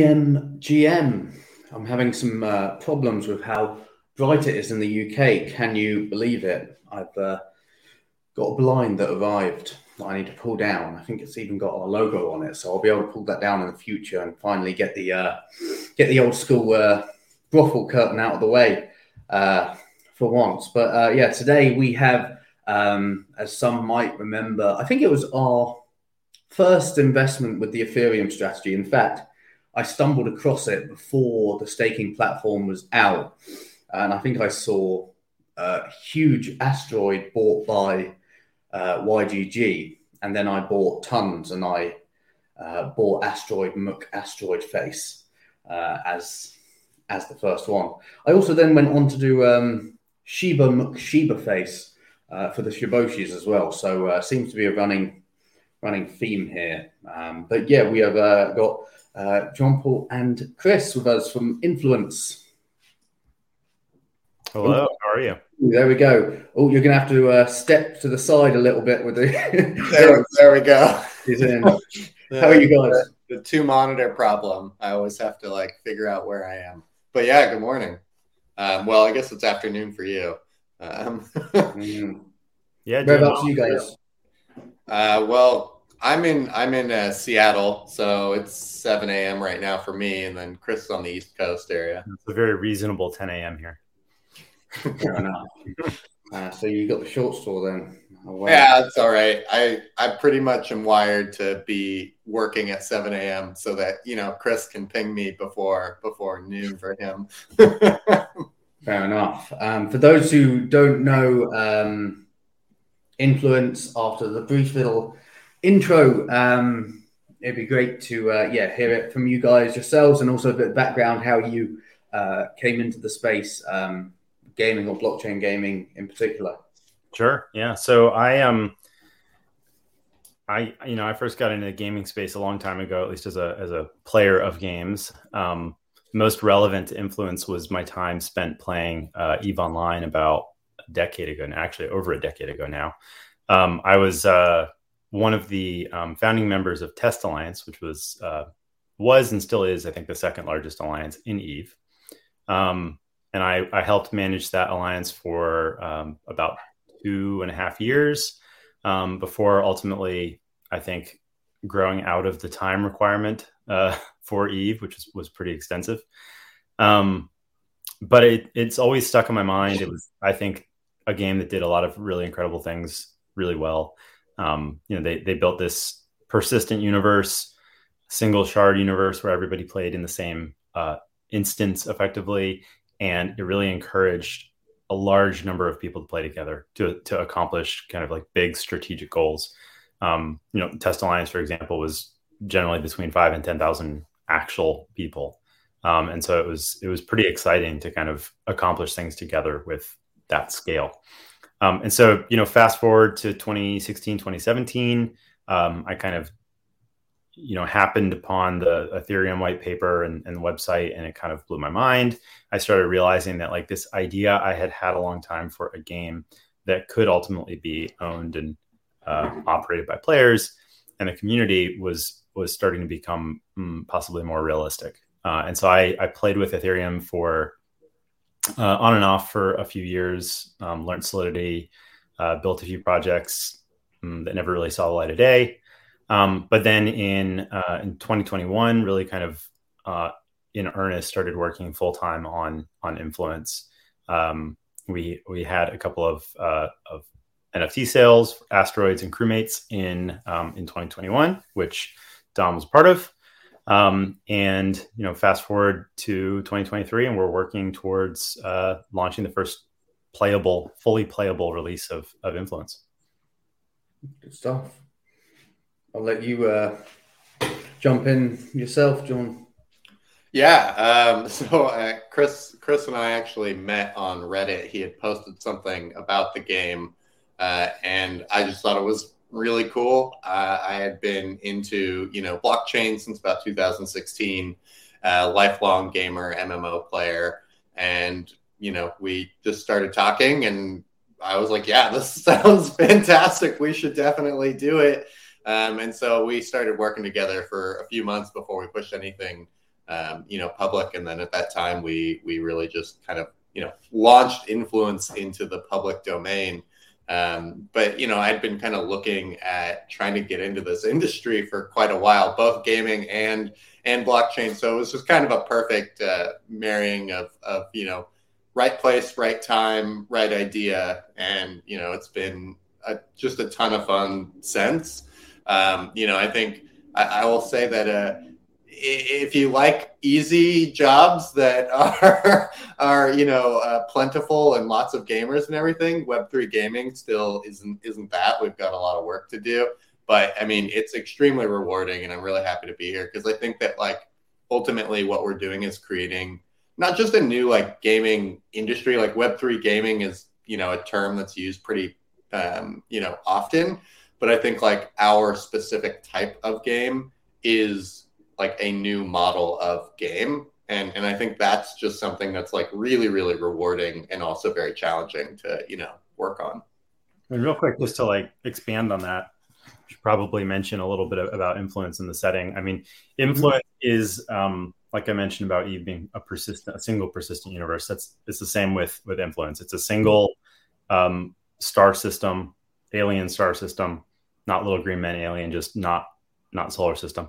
GM. I'm having some uh, problems with how bright it is in the UK. Can you believe it? I've uh, got a blind that arrived that I need to pull down. I think it's even got our logo on it, so I'll be able to pull that down in the future and finally get the uh, get the old school uh, brothel curtain out of the way uh, for once. But uh, yeah, today we have, um, as some might remember, I think it was our first investment with the Ethereum strategy. In fact, I stumbled across it before the staking platform was out, and I think I saw a huge asteroid bought by uh, YGG, and then I bought tons, and I uh, bought Asteroid Muk Asteroid Face uh, as as the first one. I also then went on to do um, Shiba Muk Shiba Face uh, for the Shiboshis as well. So uh, seems to be a running running theme here. Um, but yeah, we have uh, John Paul and Chris with us from Influence. Hello, how are you? There we go. Oh, you're going to have to uh, step to the side a little bit with the. there, there we go. He's in. How are you guys? The, the, two monitor problem. I always have to like figure out where I am. But yeah, good morning. Um, well, I guess it's afternoon for you. Um, mm. Yeah. Whereabouts you guys? Uh, well, I'm in I'm in uh, Seattle, so it's 7 a.m. right now for me, and then Chris is on the East Coast area. It's a very reasonable 10 a.m. here. Fair enough. Uh, so you got the short straw then. Oh, Yeah, that's all right. I I pretty much am wired to be working at 7 a.m. so that you know Chris can ping me before before noon for him. Fair enough. Um, for those who don't know, um, influence after the brief little intro, um, it'd be great to uh, yeah hear it from you guys yourselves and also a bit of background how you uh, came into the space. Um, gaming or blockchain gaming in particular? Sure. Yeah. So I um I you know I first got into the gaming space a long time ago, at least as a as a player of games. Um, most relevant influence was my time spent playing uh, Eve Online about a decade ago, and actually over a decade ago now. Um, I was uh, one of the um, founding members of Test Alliance, which was uh, was and still is, I think, the second largest alliance in Eve. Um, and I, I helped manage that alliance for um, about two and a half years um, before ultimately, I think, growing out of the time requirement uh, for Eve, which was, was pretty extensive. Um, but it, it's always stuck in my mind. It was, I think, a game that did a lot of really incredible things really well. Um, you know, they, they built this persistent universe, single shard universe where everybody played in the same uh, instance effectively and it really encouraged a large number of people to play together to to accomplish kind of like big strategic goals. Um, you know, Test Alliance, for example, was generally between five and ten thousand actual people, um, and so it was it was pretty exciting to kind of accomplish things together with that scale. Um, and so, you know, fast forward to 2016, 2017, um, I kind of you know happened upon the ethereum white paper and, and website and it kind of blew my mind. I started realizing that like this idea i had had a long time for a game that could ultimately be owned and uh, operated by players and the community was was starting to become mm, possibly more realistic. Uh, and so I, I played with ethereum for uh, on and off for a few years um, learned solidity uh, built a few projects um, that never really saw the light of day um, but then in uh, in 2021, really kind of uh, in earnest, started working full time on on influence. Um, we we had a couple of uh, of NFT sales, asteroids, and crewmates in um, in 2021, which Dom was part of. Um, and you know, fast forward to 2023, and we're working towards uh, launching the first playable, fully playable release of of Influence. Good stuff. I'll let you uh, jump in yourself, John. Yeah. Um, so uh, Chris, Chris and I actually met on Reddit. He had posted something about the game, uh, and I just thought it was really cool. Uh, I had been into you know blockchain since about 2016, uh, lifelong gamer, MMO player, and you know we just started talking, and I was like, yeah, this sounds fantastic. We should definitely do it. Um, and so we started working together for a few months before we pushed anything um, you know, public. And then at that time, we we really just kind of you know launched influence into the public domain. Um, but you know, I'd been kind of looking at trying to get into this industry for quite a while, both gaming and and blockchain. So it was just kind of a perfect uh, marrying of of you know right place, right time, right idea, and you know, it's been a, just a ton of fun since. Um, you know, I think I, I will say that. Uh, if you like easy jobs that are are you know uh, plentiful and lots of gamers and everything, Web three gaming still isn't isn't that. We've got a lot of work to do, but I mean it's extremely rewarding, and I'm really happy to be here because I think that like ultimately what we're doing is creating not just a new like gaming industry. Like Web three gaming is you know a term that's used pretty um, you know often, but I think like our specific type of game is like a new model of game. And and i think that's just something that's like really really rewarding and also very challenging to you know work on. And real quick just to like expand on that should probably mention a little bit about influence in the setting. I mean influence is um, like i mentioned about eve being a persistent a single persistent universe. That's it's the same with with influence. It's a single um, star system alien star system not little green men alien just not not solar system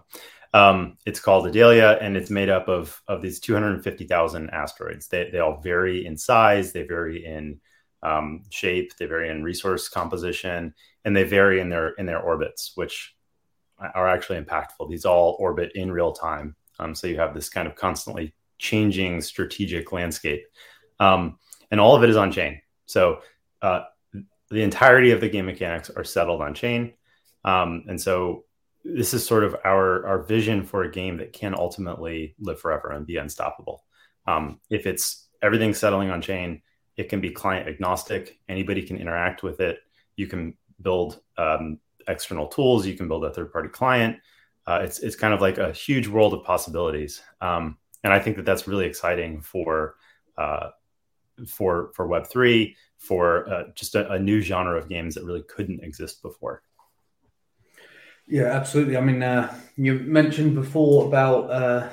um, it's called Adalia, and it's made up of of these 250,000 asteroids. They they all vary in size, they vary in um, shape, they vary in resource composition, and they vary in their in their orbits, which are actually impactful. These all orbit in real time, um, so you have this kind of constantly changing strategic landscape, um, and all of it is on chain. So uh, the entirety of the game mechanics are settled on chain, um, and so this is sort of our our vision for a game that can ultimately live forever and be unstoppable. Um, if it's everything settling on chain, it can be client agnostic. Anybody can interact with it. You can build um, external tools. You can build a third party client. Uh, it's it's kind of like a huge world of possibilities. Um, and I think that that's really exciting for uh, for for Web three for uh, just a, a new genre of games that really couldn't exist before. Yeah, absolutely. I mean, uh, you mentioned before about uh,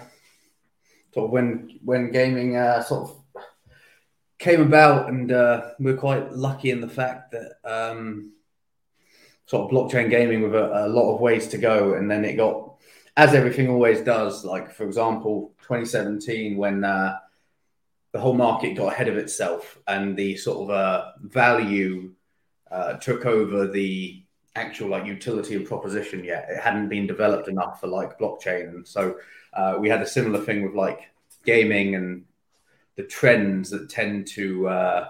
sort of when when gaming uh, sort of came about, and uh, we're quite lucky in the fact that um, sort of blockchain gaming with a, a, lot of ways to go, and then it got as everything always does. Like for example, 2017 when uh, the whole market got ahead of itself, and the sort of uh, value took over the actual like utility and proposition yet. It hadn't been developed enough for like blockchain, and so uh, we had a similar thing with like gaming and the trends that tend to uh,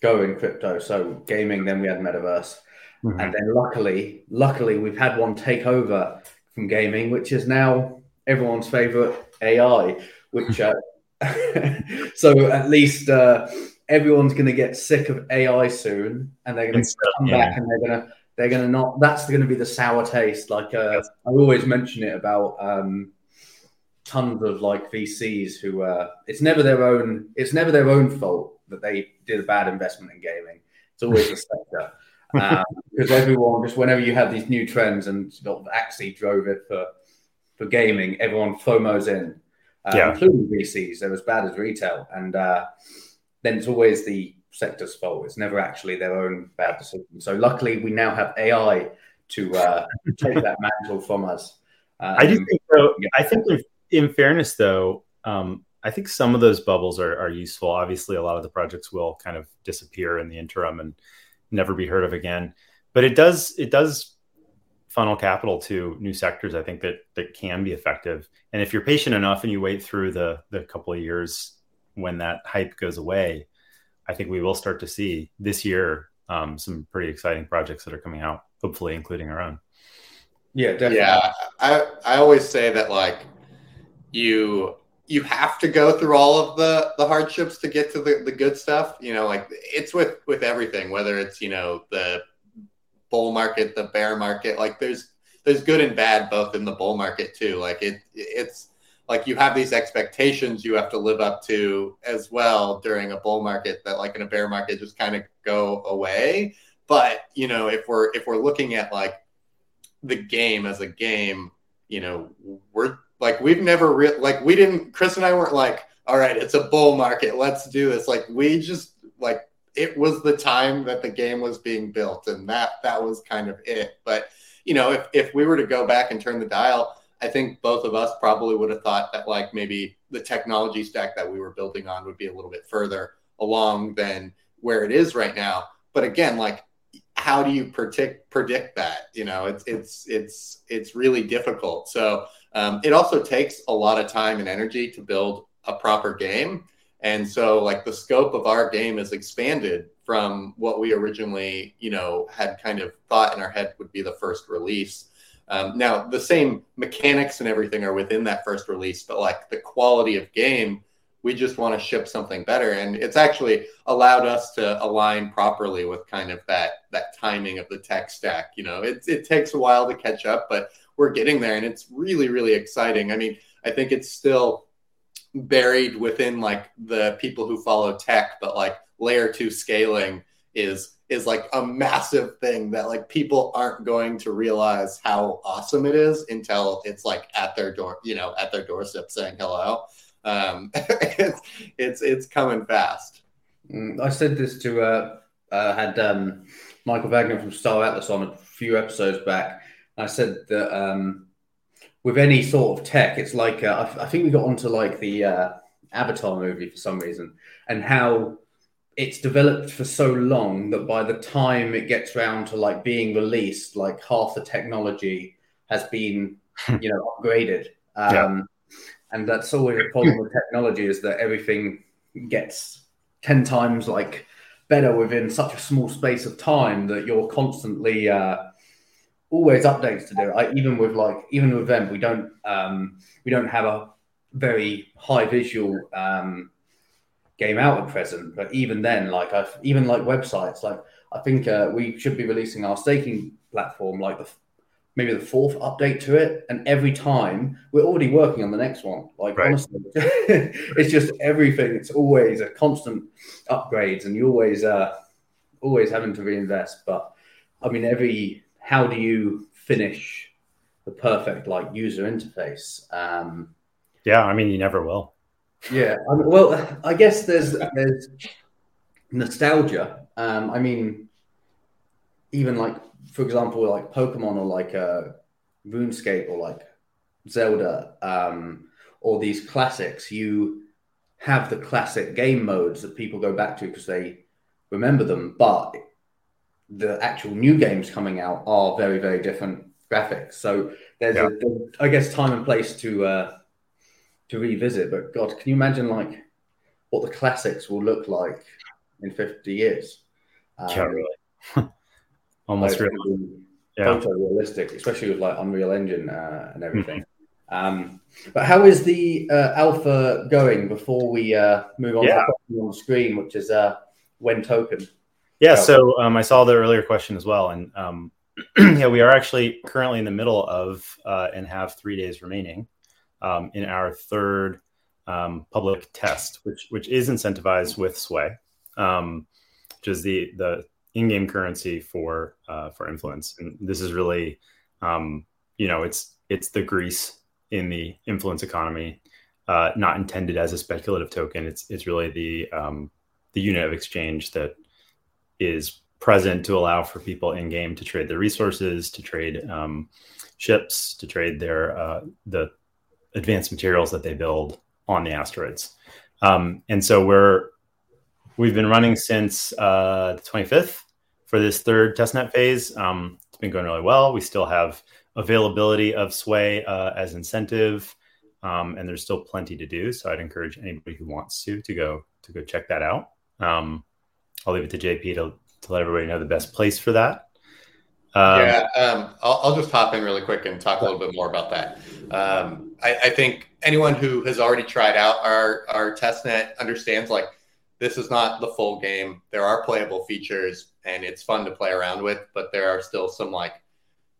go in crypto. So gaming, then we had metaverse, mm-hmm. and then luckily, luckily we've had one take over from gaming, which is now everyone's favorite AI. Which uh, so at least uh, everyone's going to get sick of AI soon, and they're going to come yeah. back and they're going to they're going to not. That's going to be the sour taste. Like uh, I always mention it about um, tons of like VCs who uh, it's never their own. It's never their own fault that they did a bad investment in gaming. It's always the sector. because um, everyone just whenever you have these new trends and actually drove it for for gaming, everyone FOMOs in, uh, yeah. including VCs. They're as bad as retail, and uh, then it's always the sector's fault. It's never actually their own bad decision. So luckily, we now have AI to uh, take that mantle from us. Um, I do think so. Yeah. I think in, in fairness, though, um, I think some of those bubbles are, are useful. Obviously, a lot of the projects will kind of disappear in the interim and never be heard of again. But it does it does funnel capital to new sectors. I think that that can be effective. And if you're patient enough and you wait through the the couple of years when that hype goes away, I think we will start to see this year um, some pretty exciting projects that are coming out, hopefully including our own. Yeah, definitely. Yeah, I I always say that like you you have to go through all of the the hardships to get to the, the good stuff. You know, like it's with with everything, whether it's you know the bull market, the bear market. Like there's there's good and bad both in the bull market too. Like it it's like you have these expectations you have to live up to as well during a bull market that like in a bear market just kind of go away but you know if we're if we're looking at like the game as a game you know we're like we've never re- like we didn't Chris and I weren't like, all right, it's a bull market, let's do this. Like we just like it was the time that the game was being built and that that was kind of it. But you know, if if we were to go back and turn the dial, I think both of us probably would have thought that like maybe the technology stack that we were building on would be a little bit further along than where it is right now. But again, like how do you predict predict that? You know, it's it's it's it's really difficult. So um, it also takes a lot of time and energy to build a proper game. And so like the scope of our game is expanded from what we originally, you know, had kind of thought in our head would be the first release. Um, now the same mechanics and everything are within that first release, but like the quality of game we just want to ship something better. And it's actually allowed us to align properly with kind of that that timing of the tech stack you know? It, it takes a while to catch up but we're getting there and it's really really exciting. I mean i think it's still buried within like the people who follow tech but like layer two scaling is is like a massive thing that like people aren't going to realize how awesome it is until it's like at their door you know at their doorstep saying hello um, it's, it's it's coming fast. Mm, I said this to uh, uh, had um, Michael Wagner from Star Atlas on a few episodes back. I said that um, with any sort of tech, it's like uh, I, I, think we got onto like the uh, Avatar movie for some reason, and how it's developed for so long that by the time it gets around to like being released, like half the technology has been you know upgraded. Um, yeah and that's always a problem with technology is that everything gets 10 times like better within such a small space of time that you're constantly uh, always updates to do I, even with like even with them we don't um, we don't have a very high visual um, game out at present but even then like I've even like websites like I think uh, we should be releasing our staking platform like the maybe the fourth update to it, and every time we're already working on the next one. Like right. honestly, it's just everything. It's always a constant upgrades, and you always uh, always having to reinvest. But I mean, every how do you finish the perfect like user interface? Um, yeah, I mean, you never will. Yeah, I mean, well, I guess there's there's nostalgia. Um, I mean, even like for example, like Pokemon or like uh, RuneScape or like Zelda um, or these classics, you have the classic game modes that people go back to because they remember them, but the actual new games coming out are very, very different graphics. So there's, yeah. a, I guess, time and place to uh, to revisit. But God, can you imagine like what the classics will look like in 50 years? Um, yeah, really. almost like, really yeah. photorealistic, especially with like Unreal Engine uh, and everything. Mm-hmm. Um, but how is the uh, alpha going before we uh, move on yeah. to the on the screen, which is uh, when token? Yeah, so um, I saw the earlier question as well, and um, yeah, we are actually currently in the middle of uh, and have three days remaining um, in our third um, public test, which which is incentivized with Sway, um, which is the the in-game currency for uh, for influence, and this is really, um, you know, it's it's the grease in the influence economy, uh, not intended as a speculative token. It's it's really the um, the unit of exchange that is present to allow for people in game to trade their resources, to trade um, ships, to trade their uh, the advanced materials that they build on the asteroids. Um, and so we're we've been running since uh, the 25th for this third testnet phase. Um, it's been going really well. We still have availability of Sway uh, as incentive, um, and there's still plenty to do. So I'd encourage anybody who wants to to go to go check that out. Um, I'll leave it to JP to, to let everybody know the best place for that. Um, yeah, um, I'll, I'll, just hop in really quick and talk a little bit more about that. Um, I, I, think anyone who has already tried out our our testnet understands like this is not the full game. There are playable features and it's fun to play around with, but there are still some like,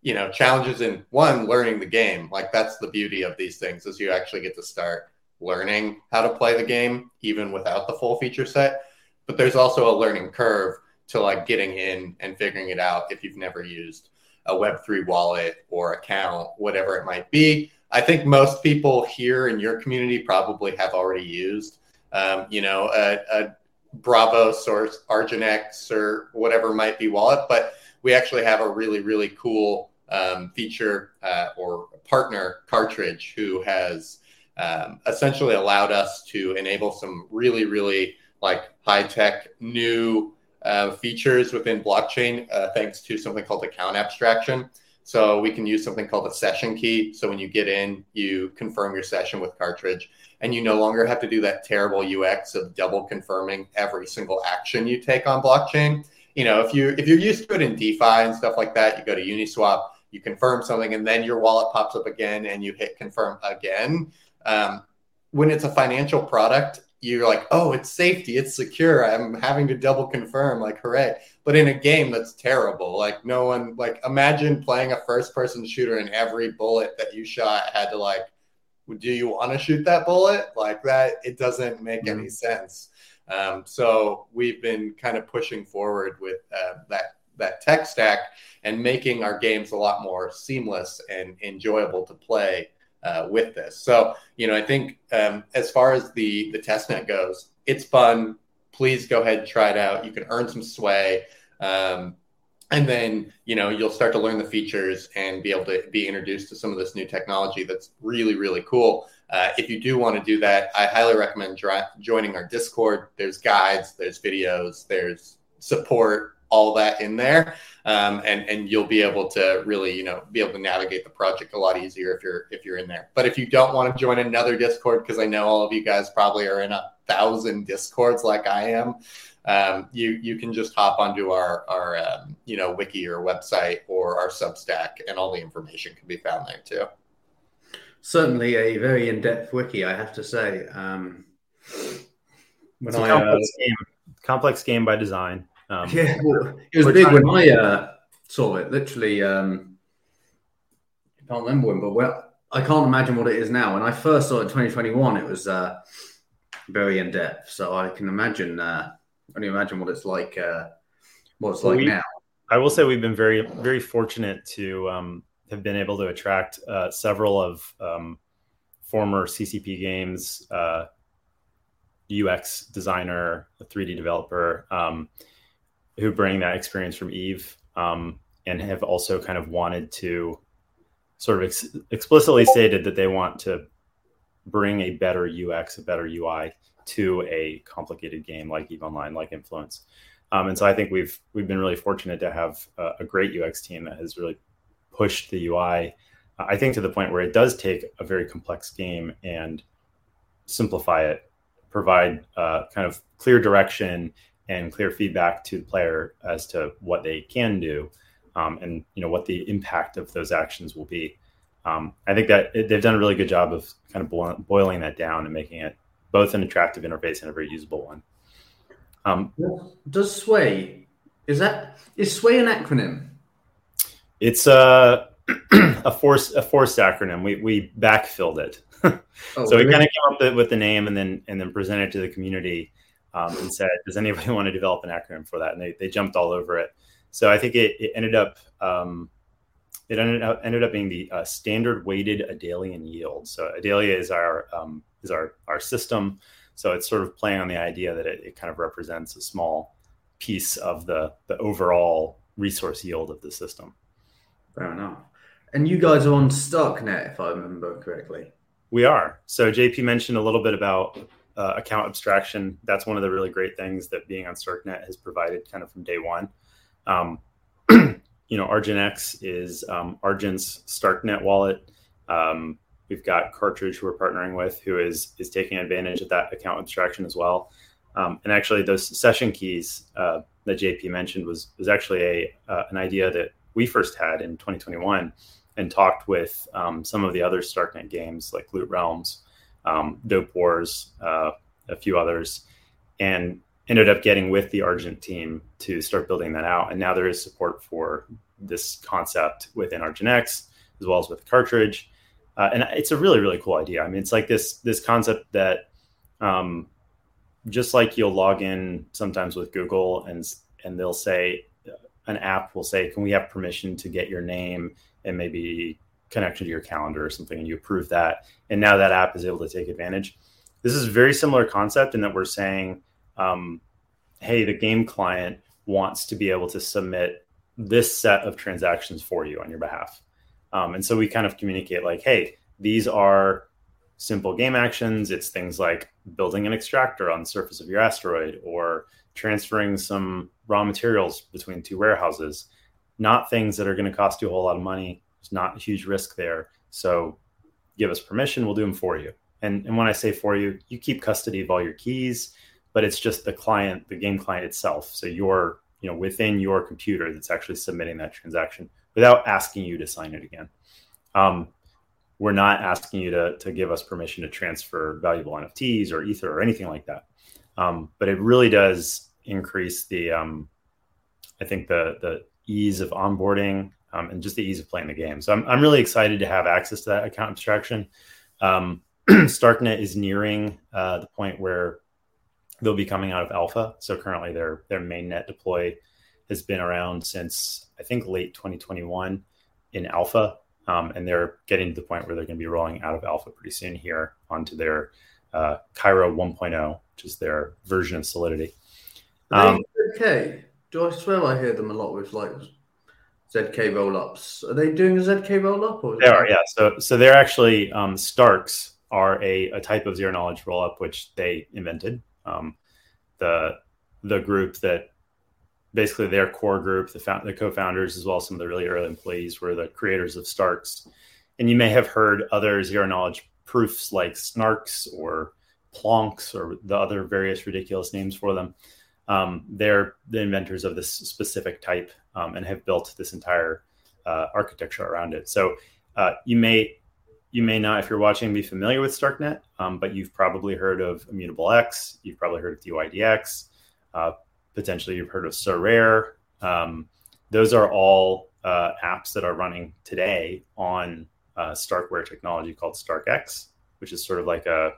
you know, challenges in one learning the game. Like that's the beauty of these things is you actually get to start learning how to play the game even without the full feature set. But there's also a learning curve to like getting in and figuring it out if you've never used a Web3 wallet or account, whatever it might be. I think most people here in your community probably have already used, um, you know, a, a Braavos or Argentx or whatever might be wallet, but we actually have a really, really cool um, feature uh, or partner cartridge who has um, essentially allowed us to enable some really, really like high tech new uh, features within blockchain uh, thanks to something called account abstraction. So we can use something called a session key. So when you get in, you confirm your session with cartridge, and you no longer have to do that terrible UX of double confirming every single action you take on blockchain. You know, if you if you're used to it in DeFi and stuff like that, you go to Uniswap, you confirm something, and then your wallet pops up again, and you hit confirm again. Um, when it's a financial product, you're like, oh, it's safety, it's secure. I'm having to double confirm, like, hooray. But in a game, that's terrible. Like, no one, like, imagine playing a first person shooter and every bullet that you shot had to, like, do you want to shoot that bullet? Like, that, it doesn't make mm-hmm. any sense. Um, so we've been kind of pushing forward with uh, that that tech stack and making our games a lot more seamless and enjoyable to play uh, with this. So, you know, I think um, as far as the the testnet goes, it's fun. Please go ahead and try it out. You can earn some sway. Um, and then you know you'll start to learn the features and be able to be introduced to some of this new technology that's really really cool uh, if you do want to do that i highly recommend joining our discord there's guides there's videos there's support all that in there um, and and you'll be able to really you know be able to navigate the project a lot easier if you're if you're in there. But if you don't want to join another discord because i know all of you guys probably are in a thousand discords like i am um, you you can just hop onto our our um, you know wiki or website or our substack and all the information can be found there too. Certainly a very in-depth wiki i have to say. Um, when it's I, a complex, uh, game, complex game by design um, yeah, well, it was big when I uh, saw it. Literally, um, I can't remember when, but well, I can't imagine what it is now. When I first saw it in 2021, it was uh, very in depth. So I can imagine, uh, only imagine what it's like, uh, what it's like we, now. I will say we've been very, very fortunate to um, have been able to attract uh, several of um, former CCP games. Uh, UX designer, a 3D developer, um, who bring that experience from Eve um, and have also kind of wanted to sort of ex- explicitly stated that they want to bring a better UX, a better UI to a complicated game like Eve Online, like Influence. Um, and so I think we've we've been really fortunate to have a, a great UX team that has really pushed the UI. Uh, I think to the point where it does take a very complex game and simplify it, provide uh, kind of clear direction and clear feedback to the player as to what they can do um, and you know what the impact of those actions will be. Um, I think that it, they've done a really good job of kind of boiling, boiling that down and making it both an attractive interface and a very usable one. Um, Does Sway is that is Sway an acronym? It's a a forced a forced acronym. We we backfilled it, oh, so really? we kind of came up with the name and then and then presented to the community um, and said, "Does anybody want to develop an acronym for that?" And they, they jumped all over it. So I think it, it ended up um, it ended up ended up being the uh, standard weighted Adalian yield. So Adalia is our um, is our our system. So it's sort of playing on the idea that it, it kind of represents a small piece of the the overall resource yield of the system. Fair enough. And you guys are on Starknet, if I remember correctly. We are. So JP mentioned a little bit about uh, account abstraction. That's one of the really great things that being on Starknet has provided kind of from day one. Um, you know, Argentx is um, Argent's Starknet wallet. Um, we've got Cartridge who we're partnering with, who is is taking advantage of that account abstraction as well. Um, and actually, those session keys uh, that JP mentioned was was actually a uh, an idea that we first had in 2021 and talked with um, some of the other Starknet games like Loot Realms um, Dope Wars, uh, a few others, and ended up getting with the Argent team to start building that out. And now there is support for this concept within Argentx as well as with cartridge. Uh, and it's a really really cool idea. I mean, it's like this this concept that um, just like you'll log in sometimes with Google and and they'll say an app will say, "Can we have permission to get your name and maybe connection to your calendar or something, and you approve that, and now that app is able to take advantage. This is a very similar concept in that we're saying, um, hey, the game client wants to be able to submit this set of transactions for you on your behalf. Um, and so we kind of communicate like, hey, these are simple game actions. It's things like building an extractor on the surface of your asteroid or transferring some raw materials between two warehouses. Not things that are going to cost you a whole lot of money. It's not a huge risk there. So give us permission, we'll do them for you. And, and when I say for you, you keep custody of all your keys, but it's just the client, the game client itself. So you're, you know, within your computer that's actually submitting that transaction without asking you to sign it again. Um, we're not asking you to, to give us permission to transfer valuable NFTs or Ether or anything like that. Um, but it really does increase the, um, I think the the ease of onboarding um, and just the ease of playing the game. So I'm I'm really excited to have access to that account abstraction. Um, Starknet is nearing uh, the point where they'll be coming out of alpha. So currently their their mainnet deploy has been around since I think late 2021 in alpha. Um, and they're getting to the point where they're going to be rolling out of alpha pretty soon here onto their uh, Cairo 1.0, which is their version of Solidity. Um, ZK? Do I swear I hear them a lot with like ZK rollups? Are they doing a ZK rollup? Or they are, yeah. So, so they're actually um, Starks are a, a type of zero knowledge rollup which they invented. Um, the the group that basically their core group, the, found, the co-founders, as well as some of the really early employees, were the creators of Starks. And you may have heard other zero knowledge proofs like Snarks or Plonks or the other various ridiculous names for them. Um, they're the inventors of this specific type um, and have built this entire uh, architecture around it. So uh, you may you may not, if you're watching, be familiar with Starknet, um, but you've probably heard of Immutable X. You've probably heard of DYDX. Uh, potentially you've heard of Sorare. Um, those are all uh, apps that are running today on uh, Starkware technology called StarkEx, which is sort of like a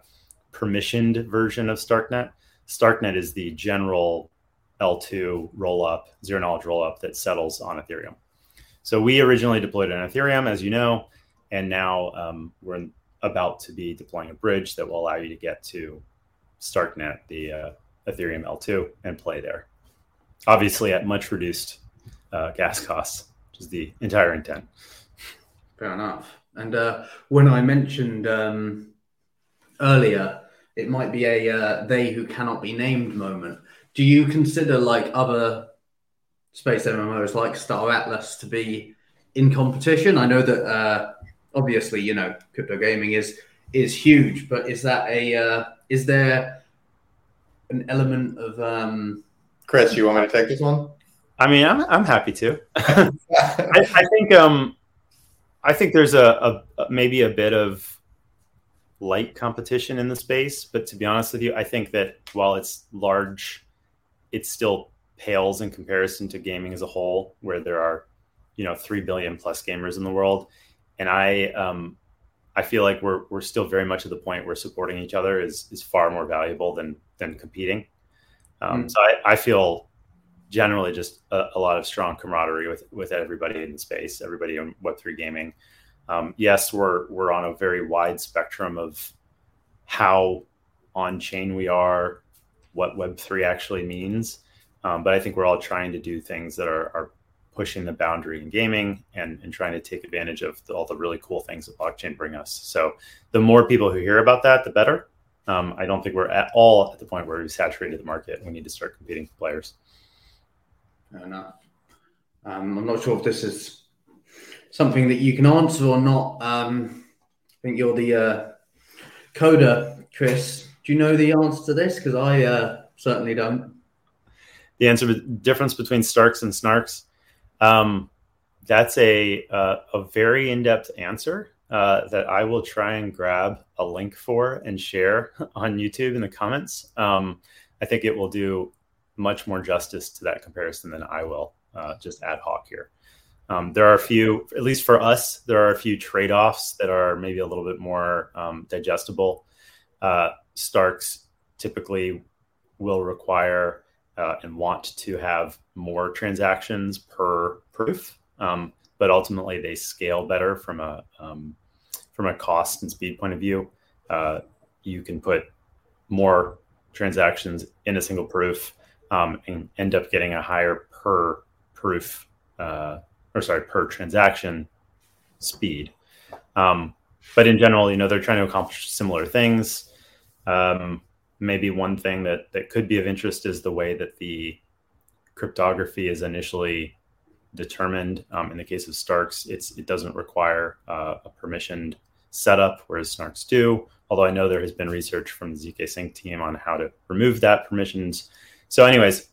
permissioned version of Starknet. Starknet is the general L2 rollup, zero knowledge rollup that settles on Ethereum. So we originally deployed on Ethereum, as you know, and now um, we're about to be deploying a bridge that will allow you to get to Starknet, the uh, Ethereum L2 and play there. Obviously, at much reduced uh, gas costs, which is the entire intent. Fair enough. And uh, when I mentioned um, earlier, it might be a uh, they who cannot be named moment. Do you consider like other space MMOs like Star Atlas to be in competition? I know that uh, obviously you know crypto gaming is is huge, but is that a uh, is there an element of um Chris, you want me to take this one? I mean, I'm I'm happy to. I, I, think um, I think there's a, a, maybe a bit of light competition in the space, but to be honest with you, I think that while it's large, it still pales in comparison to gaming as a whole, where there are, you know, three billion plus gamers in the world, and I um, I feel like we're we're still very much at the point where supporting each other is is far more valuable than than competing. Um, mm. So I, I, feel generally just a, a, lot of strong camaraderie with with everybody in the space, everybody in Web three gaming. Um, yes, we're we're on a very wide spectrum of how on chain we are, what Web three actually means, um, but I think we're all trying to do things that are, are pushing the boundary in gaming and, and trying to take advantage of the, all the really cool things that blockchain bring us. So the more people who hear about that, the better. Um, I don't think we're at all at the point where we've saturated the market. We need to start competing for players. Fair enough. Um, I'm not sure if this is something that you can answer or not. Um, I think you're the uh, coder, Chris. Do you know the answer to this? Because I uh, certainly don't. The answer, difference between Starks and Snarks. Um, that's a uh, a very in depth answer uh, that I will try and grab a link for and share on YouTube in the comments. Um, I think it will do much more justice to that comparison than I will, uh, just ad hoc here. Um, there are a few, at least for us, there are a few trade offs that are maybe a little bit more um, digestible. Uh, Starks typically will require uh, and want to have more transactions per proof. Um, but ultimately they scale better from a um, from a cost and speed point of view. Uh, you can put more transactions in a single proof um, and end up getting a higher per proof uh, or sorry per transaction speed. Um, but in general, you know, they're trying to accomplish similar things. Um, maybe one thing that that could be of interest is the way that the cryptography is initially determined. Um, in the case of Starks, it's it doesn't require uh, a permissioned setup, whereas Snarks do. Although I know there has been research from the zk Sync team on how to remove that permissions. So, anyways,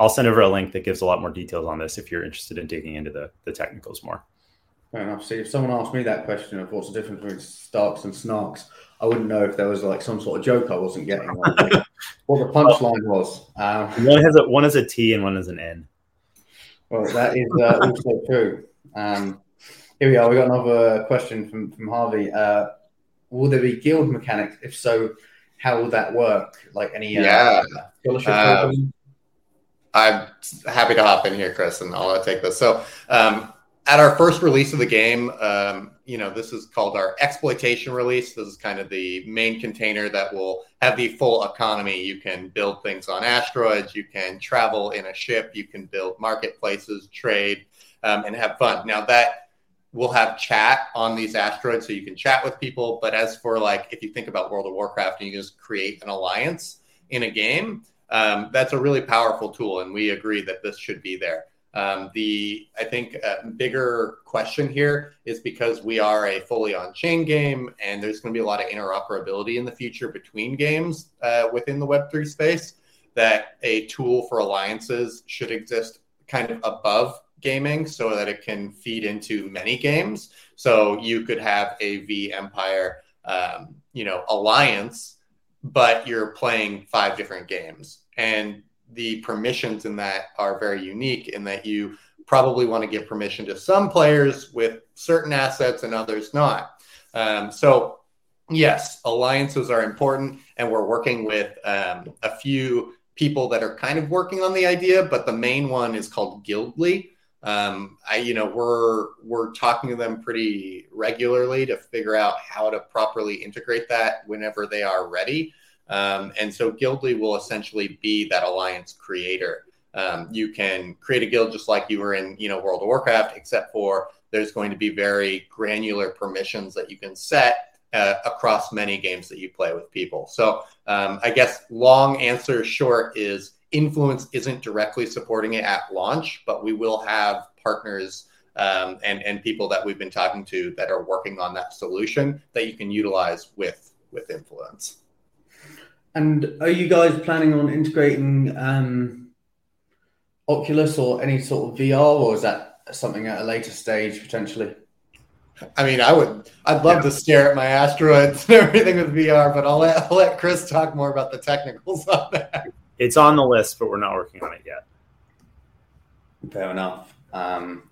I'll send over a link that gives a lot more details on this if you're interested in digging into the, the technicals more. Fair enough. See, if someone asked me that question of what's the difference between Starks and Snarks, I wouldn't know if there was like some sort of joke I wasn't getting. what the punchline was. Um, one has a one is a T and one is an N. Well, that is uh, also true. Um, here we are. We got another question from from Harvey. Uh, will there be guild mechanics? If so, how will that work? Like any uh, yeah. scholarship um, I'm happy to hop in here, Chris, and I'll take this. So, um, at our first release of the game, um, you know, this is called our exploitation release. This is kind of the main container that will have the full economy. You can build things on asteroids, you can travel in a ship, you can build marketplaces, trade, um, and have fun. Now, that will have chat on these asteroids so you can chat with people. But as for like, if you think about World of Warcraft and you just create an alliance in a game, um, that's a really powerful tool. And we agree that this should be there. Um, the I think a bigger question here is because we are a fully on-chain game, and there's going to be a lot of interoperability in the future between games uh, within the Web3 space. That a tool for alliances should exist kind of above gaming, so that it can feed into many games. So you could have a vEmpire, um, you know, alliance, but you're playing five different games, and the permissions in that are very unique in that you probably want to give permission to some players with certain assets and others not. Um, so, yes, alliances are important, and we're working with um, a few people that are kind of working on the idea, but the main one is called Guildly. Um, I, you know, we're we're talking to them pretty regularly to figure out how to properly integrate that whenever they are ready. Um, and so Guildly will essentially be that alliance creator. Um, you can create a guild just like you were in, you know, World of Warcraft, except for there's going to be very granular permissions that you can set uh, across many games that you play with people. So um, I guess long answer short is influence isn't directly supporting it at launch, but we will have partners um, and and people that we've been talking to that are working on that solution that you can utilize with with influence. And are you guys planning on integrating um, Oculus or any sort of VR, or is that something at a later stage potentially? I mean, I would, I'd love yeah. to stare at my asteroids and everything with VR, but I'll let, I'll let Chris talk more about the technicals on that. It's on the list, but we're not working on it yet. Fair enough. Um,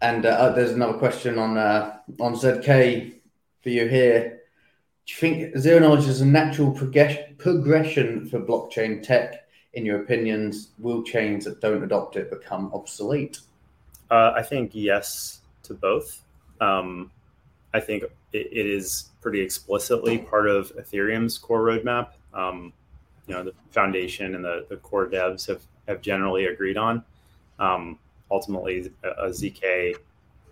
and uh, there's another question on uh, on ZK for you here. Do you think zero knowledge is a natural progression for blockchain tech? In your opinions, will chains that don't adopt it become obsolete? Uh, I think yes to both. Um, I think it, it is pretty explicitly part of Ethereum's core roadmap. Um, know, the foundation and the, the core devs have, have generally agreed on. Um, ultimately, a, a ZK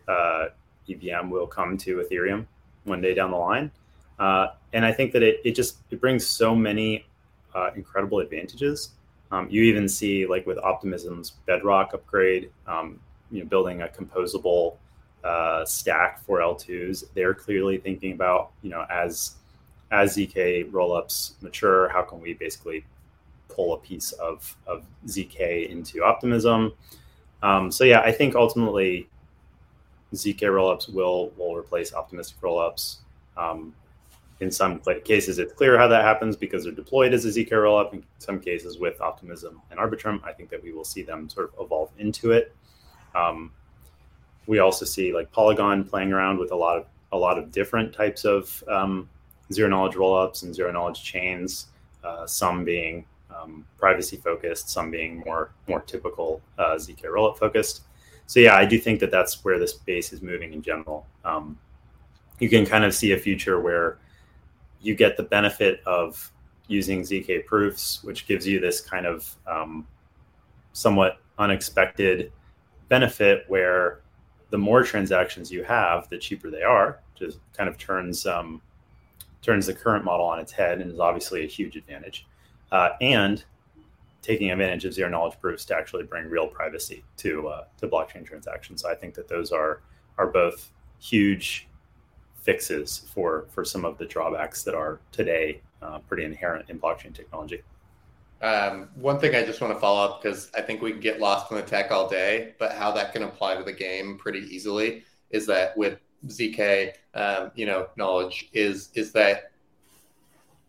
uh, EVM will come to Ethereum one day down the line. Uh, and I think that it, it just it brings so many uh, incredible advantages. Um, you even see like with Optimism's Bedrock upgrade, um, you know, building a composable uh, stack for L2s. They're clearly thinking about you know as as zk rollups mature, how can we basically pull a piece of of zk into Optimism? Um, so yeah, I think ultimately zk rollups will will replace optimistic rollups. Um, in some cases, it's clear how that happens because they're deployed as a zk rollup. In some cases, with Optimism and Arbitrum, I think that we will see them sort of evolve into it. Um, we also see like Polygon playing around with a lot of a lot of different types of um, zero knowledge rollups and zero knowledge chains. Uh, some being um, privacy focused, some being more more typical uh, zk rollup focused. so yeah, I do think that that's where the space is moving in general. Um, you can kind of see a future where you get the benefit of using zk proofs, which gives you this kind of um, somewhat unexpected benefit where the more transactions you have, the cheaper they are. Just kind of turns um, turns the current model on its head, and is obviously a huge advantage. Uh, and taking advantage of zero knowledge proofs to actually bring real privacy to uh, to blockchain transactions. So I think that those are are both huge fixes for for some of the drawbacks that are today uh, pretty inherent in blockchain technology. Um, one thing I just want to follow up because I think we can get lost in the tech all day, but how that can apply to the game pretty easily is that with zk, um, you know, knowledge is is that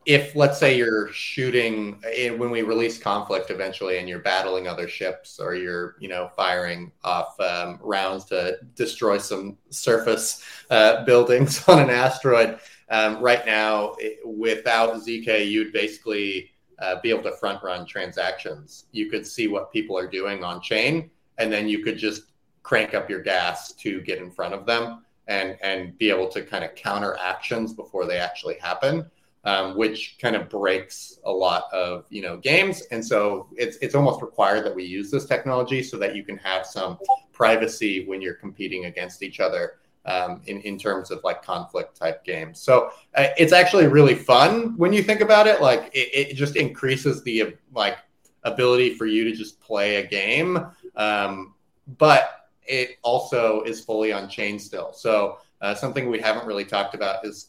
if let's say you're shooting eh, when we release conflict eventually and you're battling other ships or you're you know firing off um, rounds to destroy some surface uh, buildings on an asteroid um, right now without zk you'd basically uh, be able to front run transactions. You could see what people are doing on chain and then you could just crank up your gas to get in front of them and and be able to kind of counter actions before they actually happen um, which kind of breaks a lot of you know games. And so it's it's almost required that we use this technology so that you can have some privacy when you're competing against each other um, in in terms of like conflict type games. So uh, it's actually really fun when you think about it. Like it, it just increases the like ability for you to just play a game, um, but it also is fully on chain still. So uh, something we haven't really talked about is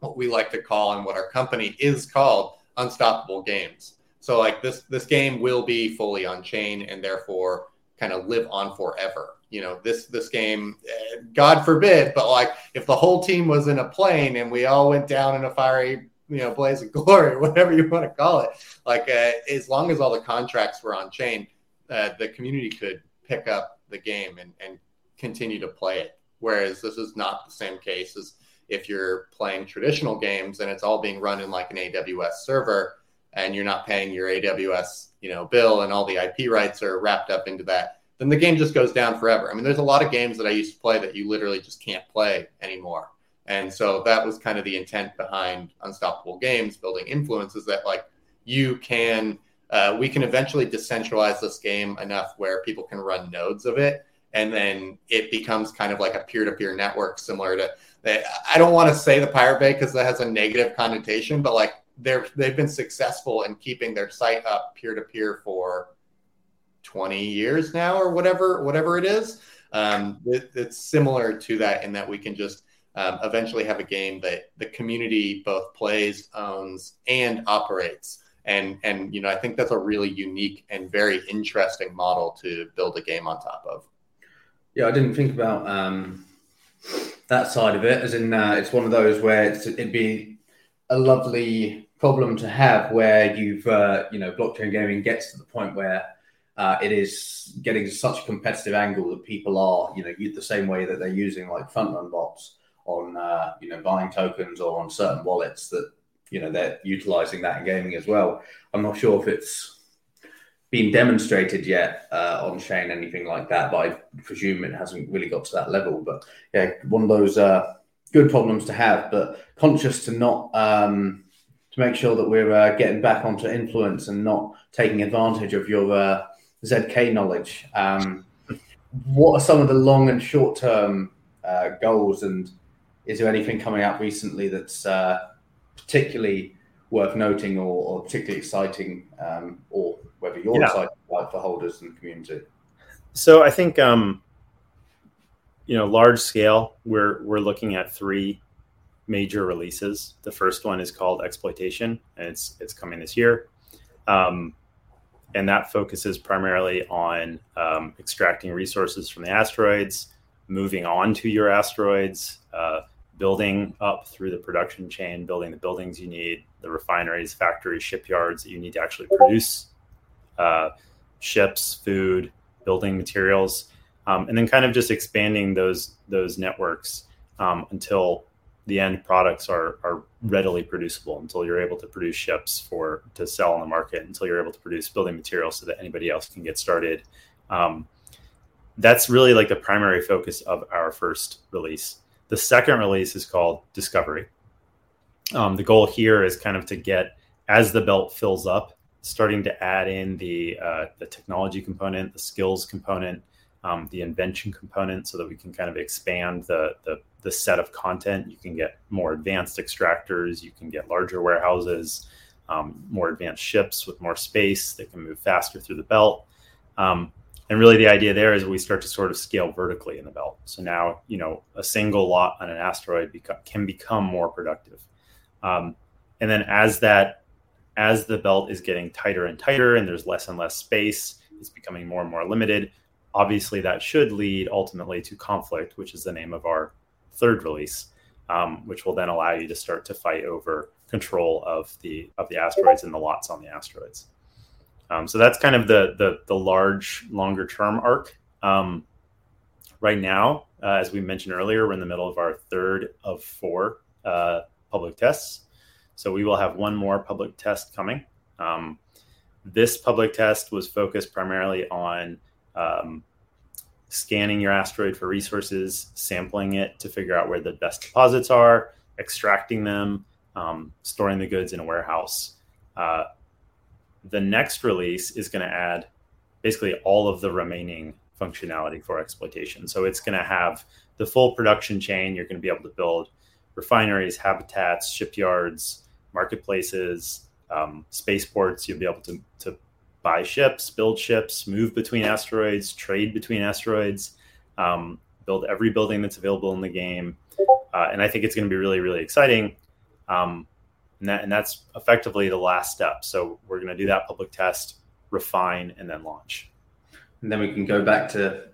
what we like to call and what our company is called unstoppable games. So like this this game will be fully on chain and therefore kind of live on forever. You know, this this game, eh, God forbid, but like if the whole team was in a plane and we all went down in a fiery, you know, blaze of glory, whatever you want to call it, like uh, as long as all the contracts were on chain, uh, the community could pick up the game and, and continue to play it. Whereas this is not the same case as if you're playing traditional games and it's all being run in like an AWS server and you're not paying your AWS, you know, bill and all the IP rights are wrapped up into that, then the game just goes down forever. I mean, there's a lot of games that I used to play that you literally just can't play anymore. And so that was kind of the intent behind Unstoppable Games building influences that like you can uh, we can eventually decentralize this game enough where people can run nodes of it and then it becomes kind of like a peer-to-peer network similar to i don't want to say the Pirate Bay because that has a negative connotation, but like they're they've been successful in keeping their site up peer to peer for 20 years now or whatever whatever it is. Um, it, it's similar to that in that we can just um, eventually have a game that the community both plays, owns, and operates. And and you know I think that's a really unique and very interesting model to build a game on top of. Yeah, I didn't think about um, that side of it, as in uh, it's one of those where it'd be a lovely problem to have where you've uh, you know blockchain gaming gets to the point where uh, it is getting such a competitive angle that people are you know the same way that they're using like front run bots on uh, you know buying tokens or on certain wallets that you know they're utilizing that in gaming as well. I'm not sure if it's been demonstrated yet uh, on chain, anything like that. But I presume it hasn't really got to that level. But yeah, one of those uh, good problems to have, but conscious to not um, to make sure that we're uh, getting back onto influence and not taking advantage of your uh, ZK knowledge. Um, what are some of the long and short term uh, goals, and is there anything coming out recently that's uh, particularly worth noting or, or particularly exciting, um, or whether you're yeah. excited about for holders and community? So I think um, you know, large scale, we're we're looking at three major releases. The first one is called Exploitation, and it's it's coming this year. Um, and that focuses primarily on um, extracting resources from the asteroids, moving on to your asteroids, uh, building up through the production chain, building the buildings you need, the refineries, factories, shipyards that you need to actually produce uh, ships, food, building materials, um, and then kind of just expanding those those networks um, until the end products are are readily producible. Until you're able to produce ships for to sell on the market. Until you're able to produce building materials so that anybody else can get started. Um, that's really like the primary focus of our first release. The second release is called Discovery. Um, the goal here is kind of to get as the belt fills up, starting to add in the uh, the technology component, the skills component, um, the invention component, so that we can kind of expand the, the the set of content. You can get more advanced extractors, you can get larger warehouses, um, more advanced ships with more space that can move faster through the belt. Um, and really, the idea there is we start to sort of scale vertically in the belt. So now, you know, a single lot on an asteroid beca- can become more productive. Um, and then as that, as the belt is getting tighter and tighter, and there's less and less space, it's becoming more and more limited. Obviously, that should lead ultimately to conflict, which is the name of our third release, um, which will then allow you to start to fight over control of the of the asteroids and the lots on the asteroids. Um, so that's kind of the the, the large, longer term arc. Um, right now, uh, as we mentioned earlier, we're in the middle of our third of four uh, public tests. So we will have one more public test coming. Um, this public test was focused primarily on um, scanning your asteroid for resources, sampling it to figure out where the best deposits are, extracting them, um, storing the goods in a warehouse. Uh, the next release is going to add basically all of the remaining functionality for exploitation. So it's going to have the full production chain. You're going to be able to build refineries, habitats, shipyards, marketplaces, um, spaceports. You'll be able to, to buy ships, build ships, move between asteroids, trade between asteroids, um, build every building that's available in the game. Uh, and I think it's going to be really, really exciting. Um, and, that, and that's effectively the last step. So we're going to do that public test, refine, and then launch. And then we can go back to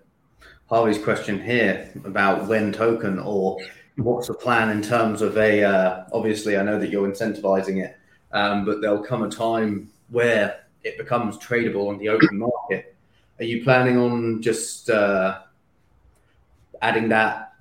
Harvey's question here about when token or what's the plan in terms of a. Uh, obviously, I know that you're incentivizing it, um, but there'll come a time where it becomes tradable on the open market. Are you planning on just uh, adding that?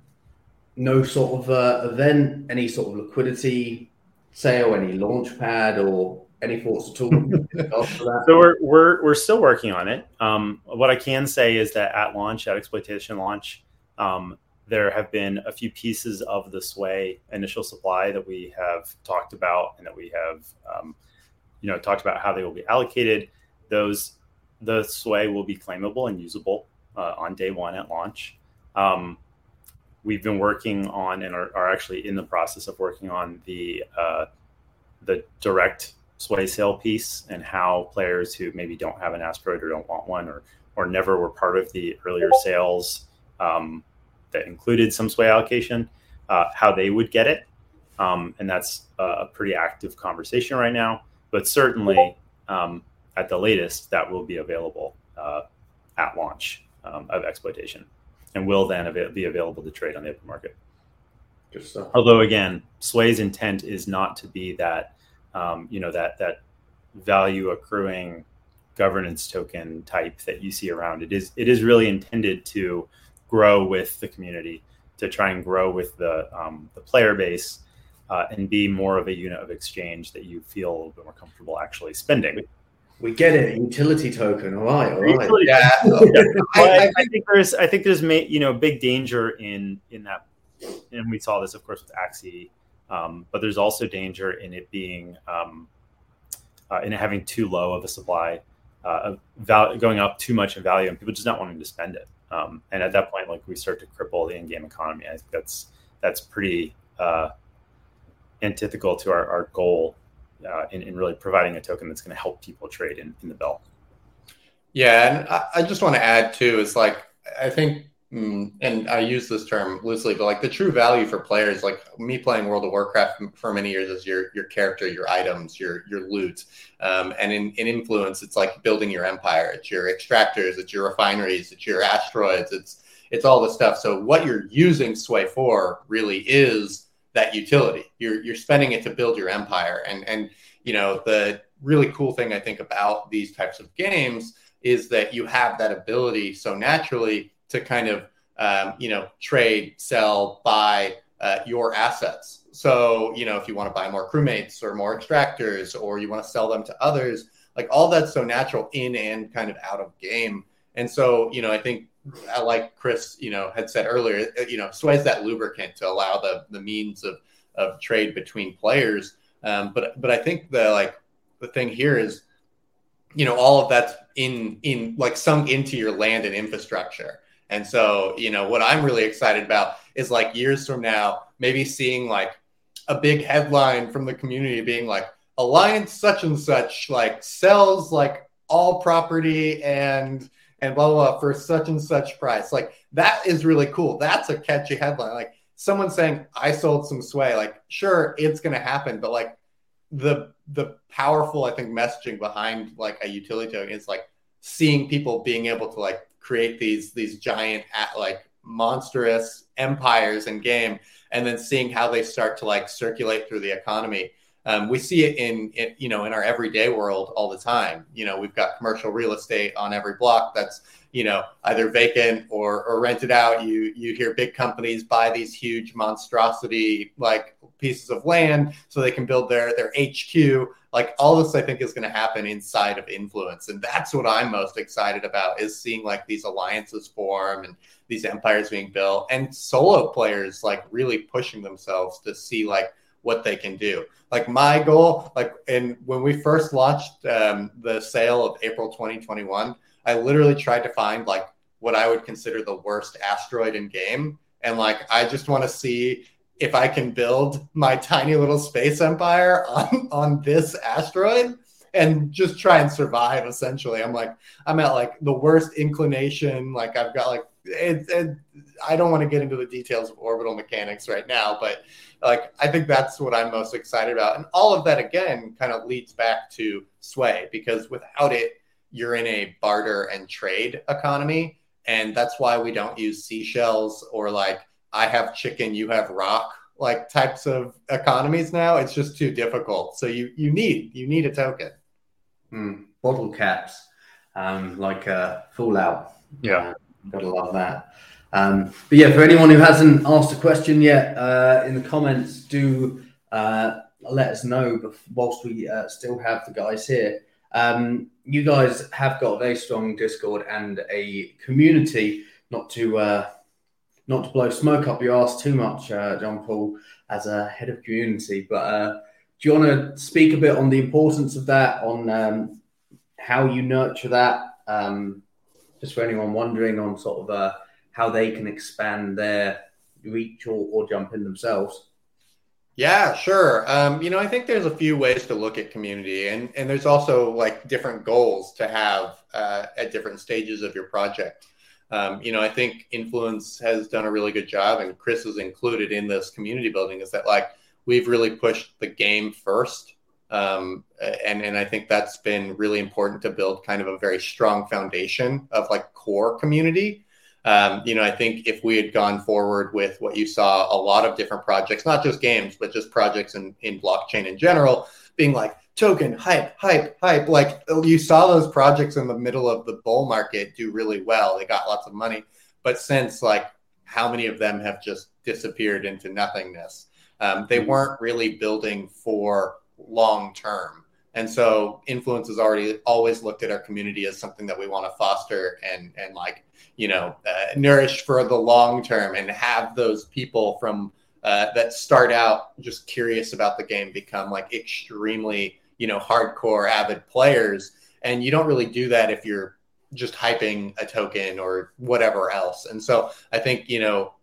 No sort of uh, event, any sort of liquidity sale, any launch pad, or any thoughts at all? so we're, we're we're still working on it. Um, what I can say is that at launch, at exploitation launch, um, there have been a few pieces of the Sway initial supply that we have talked about and that we have, um, you know, talked about how they will be allocated. Those the Sway will be claimable and usable uh, on day one at launch. Um, we've been working on and are, are, actually in the process of working on the uh, the direct sway sale piece and how players who maybe don't have an asteroid or don't want one or or never were part of the earlier sales um, that included some sway allocation, uh, how they would get it, um, and that's a pretty active conversation right now. But certainly, um, at the latest, that will be available uh, at launch um, of exploitation and will then be available to trade on the open market. Although again, Sway's intent is not to be that, um, you know, that that value accruing governance token type that you see around. It is it is really intended to grow with the community, to try and grow with the um, the player base, uh, and be more of a unit of exchange that you feel a little bit more comfortable actually spending. We get it, utility token. All right, all right. Yeah, yeah. I, I, think there's, I think there's, you know, big danger in in that, and we saw this, of course, with Axie, um, but there's also danger in it being, um, uh, in having too low of a supply, uh, val- going up too much in value, and people just not wanting to spend it. Um, and at that point, like we start to cripple the in-game economy. I think that's that's pretty uh, antithetical to our, our goal uh, in, in, really providing a token that's going to help people trade in, in the belt. Yeah, and I, I just want to add too is like I think, mm, and I use this term loosely, but like the true value for players, like me playing World of Warcraft for many years, is your your character, your items, your your loot, um, and in, in influence, it's like building your empire. It's your extractors, it's your refineries, it's your asteroids, it's it's all the stuff. So what you're using Sway for really is that utility. You're you're spending it to build your empire. And and you know the really cool thing I think about these types of games is that you have that ability so naturally to kind of um, you know trade, sell, buy uh, your assets. So you know if you want to buy more crewmates or more extractors, or you want to sell them to others, like all that's so natural in and kind of out of game. And so you know I think like Chris, you know, had said earlier, uh, you know, Sway is that lubricant to allow the the means of of trade between players. Um, but but I think the like the thing here is, you know, all of that's in in like sunk into your land and infrastructure. And so, you know, what I'm really excited about is like years from now, maybe seeing like a big headline from the community being like alliance such and such like sells like all property and and blah, blah blah for such and such price. Like that is really cool. That's a catchy headline. Like someone saying i sold some sway like sure it's going to happen but like the the powerful i think messaging behind like a utility token is like seeing people being able to like create these these giant at like monstrous empires in game and then seeing how they start to like circulate through the economy. Um, we see it in, in, you know in our everyday world all the time. You know, we've got commercial real estate on every block that's you know either vacant or, or rented out. You you hear big companies buy these huge monstrosity like pieces of land so they can build their their HQ. Like all this, I think is going to happen inside of influence, and that's what I'm most excited about is seeing like these alliances form and these empires being built and solo players like really pushing themselves to see like what they can do. Like my goal, like and when we first launched um, the sale of April 2021, I literally tried to find like what I would consider the worst asteroid in game, and like I just want to see if I can build my tiny little space empire on on this asteroid and just try and survive. Essentially, I'm like I'm at like the worst inclination. Like I've got like it, it, I don't want to get into the details of orbital mechanics right now, but like I think that's what I'm most excited about. And all of that again kind of leads back to Sway because without it, you're in a barter and trade economy. And that's why we don't use seashells or like I have chicken, you have rock like types of economies now. It's just too difficult. So you you need you need a token. Mm, bottle caps, um, like uh, Fallout. Yeah. Uh, Gotta love that. Um, but yeah, for anyone who hasn't asked a question yet, uh, in the comments, do uh, let us know whilst we uh, still have the guys here. Um, you guys have got a very strong Discord and a community. Not to uh, not to blow smoke up your ass too much, uh, John Paul, as a head of community, but uh, do you want to speak a bit on the importance of that, on um, how you nurture that? Um, just for anyone wondering on sort of how they can expand their reach or, or jump in themselves. Yeah, sure. Um, you know, I think there's a few ways to look at community, and and there's also like different goals to have uh, at different stages of your project. Um, you know, I think Influence has done a really good job, and Chris is included in this community building. Is that like we've really pushed the game first um, and and I think that's been really important to build kind of a very strong foundation of like core community. Um, you know, I think if we had gone forward with what you saw a lot of different projects, not just games, but just projects in, in blockchain in general, being like token, hype, hype, hype. Like you saw those projects in the middle of the bull market do really well. They got lots of money. But since like how many of them have just disappeared into nothingness? Um, they mm-hmm. weren't really building for long term. And so influence has already always looked at our community as something that we want to foster and and like you know uh, nourish for the long term and have those people from uh, that start out just curious about the game become like extremely you know hardcore avid players. And you don't really do that if you're just hyping a token or whatever else. And so I think you know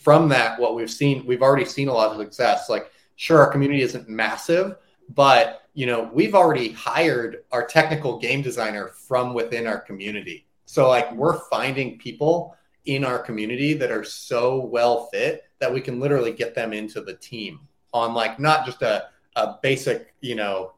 from that what we've seen we've already seen a lot of success like sure our community isn't massive but you know we've already hired our technical game designer from within our community. So like we're finding people in our community that are so well fit that we can literally get them into the team on like not just a, a basic you know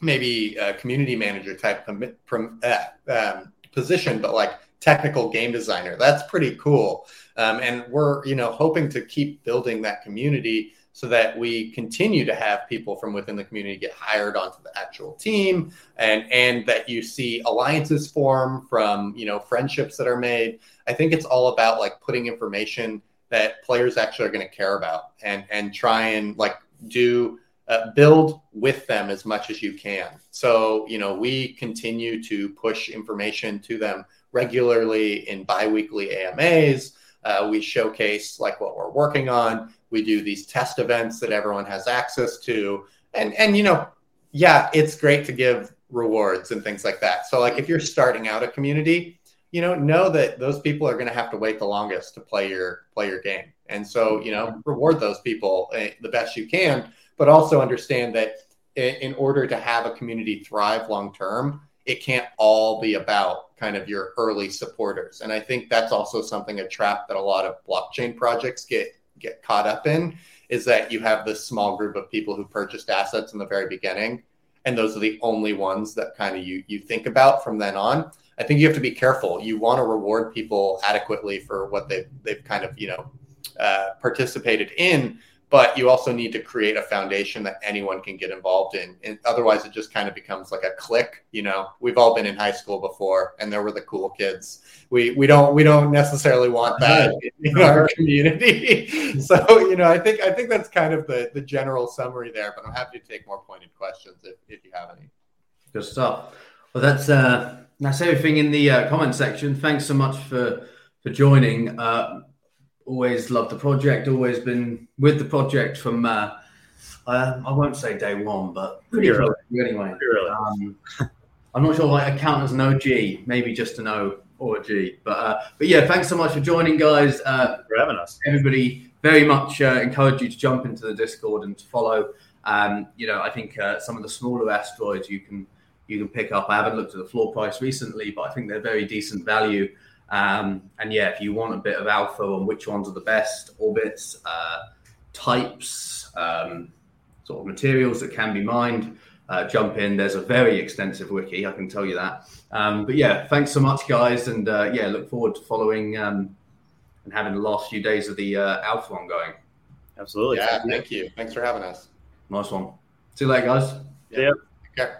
maybe a community manager type uh, um, position but like technical game designer. That's pretty cool. Um, and we're you know hoping to keep building that community so that we continue to have people from within the community get hired onto the actual team and and that you see alliances form from you know friendships that are made i think it's all about like putting information that players actually are going to care about and and try and like do uh, build with them as much as you can so you know we continue to push information to them regularly in biweekly AMAs. Uh, we showcase like what we're working on. We do these test events that everyone has access to, and and you know, yeah, it's great to give rewards and things like that. So like if you're starting out a community, you know, know that those people are going to have to wait the longest to play your play your game, and so you know, reward those people uh, the best you can, but also understand that in order to have a community thrive long term, it can't all be about kind of your early supporters. And I think that's also something a trap that a lot of blockchain projects get get caught up in is that you have this small group of people who purchased assets in the very beginning and those are the only ones that kind of you you think about from then on. I think you have to be careful. You want to reward people adequately for what they've they've kind of you know uh, participated in, but you also need to create a foundation that anyone can get involved in. And otherwise, it just kind of becomes like a clique. You know, we've all been in high school before, and there were the cool kids. We we don't we don't necessarily want that in our community. so you know, I think I think that's kind of the the general summary there. But I'm happy to take more pointed questions if, if you have any. Good stuff. Well, that's uh, that's everything in the uh, comment section. Thanks so much for for joining. Uh, always loved the project. Always been with the project from uh, uh, I won't say day one, but pretty Pretty close anyway. Pretty early. Um, I'm not sure like I count as an OG, maybe just an O or a G. But uh, but yeah, thanks so much for joining, guys. Uh, for having us. everybody very much uh, encourage you to jump into the Discord and to follow. Um, you know, I think uh, some of the smaller asteroids you can you can pick up. I haven't looked at the floor price recently, but I think they're very decent value. Um, and yeah, if you want a bit of alpha on which ones are the best orbits, uh, types, um, sort of materials that can be mined, uh, jump in. There's a very extensive wiki, I can tell you that. Um, but yeah, thanks so much, guys, and uh, yeah, look forward to following um, and having the last few days of the uh, alpha ongoing. Absolutely. Yeah, thank you. Thanks for having us. Nice one. See you later, guys. Yeah. Okay.